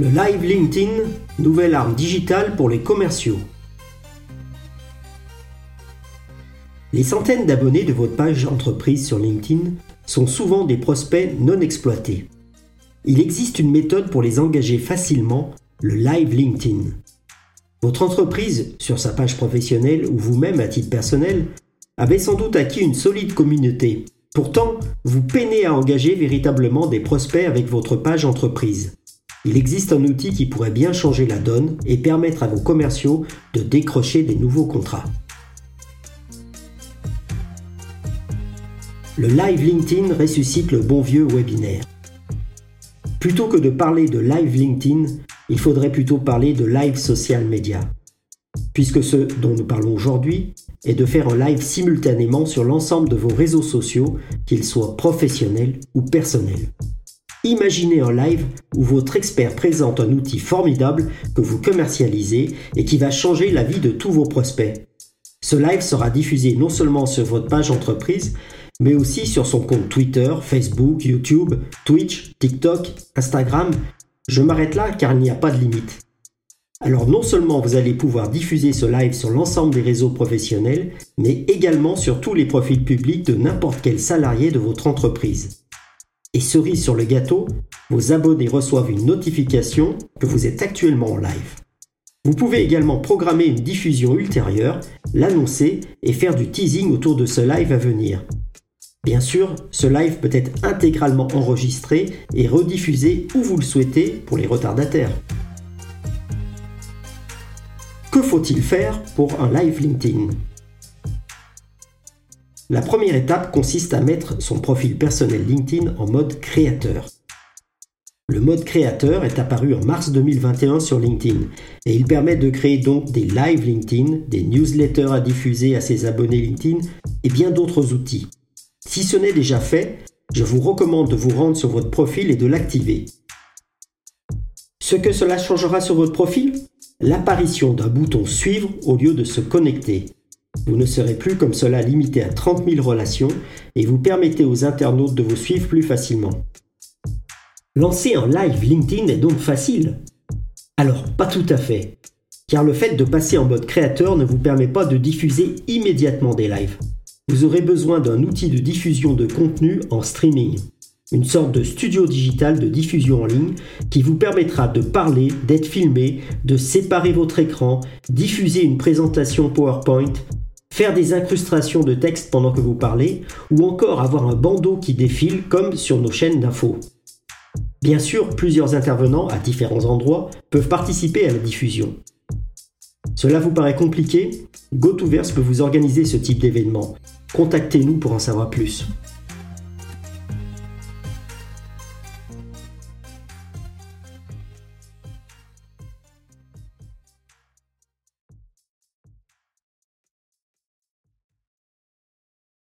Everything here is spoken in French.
Le live LinkedIn, nouvelle arme digitale pour les commerciaux. Les centaines d'abonnés de votre page entreprise sur LinkedIn sont souvent des prospects non exploités. Il existe une méthode pour les engager facilement, le live LinkedIn. Votre entreprise, sur sa page professionnelle ou vous-même à titre personnel, avez sans doute acquis une solide communauté. Pourtant, vous peinez à engager véritablement des prospects avec votre page entreprise. Il existe un outil qui pourrait bien changer la donne et permettre à vos commerciaux de décrocher des nouveaux contrats. Le live LinkedIn ressuscite le bon vieux webinaire. Plutôt que de parler de live LinkedIn, il faudrait plutôt parler de live social media. Puisque ce dont nous parlons aujourd'hui est de faire un live simultanément sur l'ensemble de vos réseaux sociaux, qu'ils soient professionnels ou personnels. Imaginez un live où votre expert présente un outil formidable que vous commercialisez et qui va changer la vie de tous vos prospects. Ce live sera diffusé non seulement sur votre page entreprise, mais aussi sur son compte Twitter, Facebook, YouTube, Twitch, TikTok, Instagram. Je m'arrête là car il n'y a pas de limite. Alors non seulement vous allez pouvoir diffuser ce live sur l'ensemble des réseaux professionnels, mais également sur tous les profils publics de n'importe quel salarié de votre entreprise. Et cerise sur le gâteau, vos abonnés reçoivent une notification que vous êtes actuellement en live. Vous pouvez également programmer une diffusion ultérieure, l'annoncer et faire du teasing autour de ce live à venir. Bien sûr, ce live peut être intégralement enregistré et rediffusé où vous le souhaitez pour les retardataires. Que faut-il faire pour un live LinkedIn? La première étape consiste à mettre son profil personnel LinkedIn en mode créateur. Le mode créateur est apparu en mars 2021 sur LinkedIn et il permet de créer donc des live LinkedIn, des newsletters à diffuser à ses abonnés LinkedIn et bien d'autres outils. Si ce n'est déjà fait, je vous recommande de vous rendre sur votre profil et de l'activer. Ce que cela changera sur votre profil? L'apparition d'un bouton Suivre au lieu de se connecter. Vous ne serez plus comme cela limité à 30 000 relations et vous permettez aux internautes de vous suivre plus facilement. Lancer un live LinkedIn est donc facile. Alors, pas tout à fait, car le fait de passer en mode créateur ne vous permet pas de diffuser immédiatement des lives. Vous aurez besoin d'un outil de diffusion de contenu en streaming, une sorte de studio digital de diffusion en ligne qui vous permettra de parler, d'être filmé, de séparer votre écran, diffuser une présentation PowerPoint, faire des incrustations de texte pendant que vous parlez, ou encore avoir un bandeau qui défile comme sur nos chaînes d'infos. Bien sûr, plusieurs intervenants à différents endroits peuvent participer à la diffusion. Cela vous paraît compliqué? GoToVerse peut vous organiser ce type d'événement. Contactez-nous pour en savoir plus.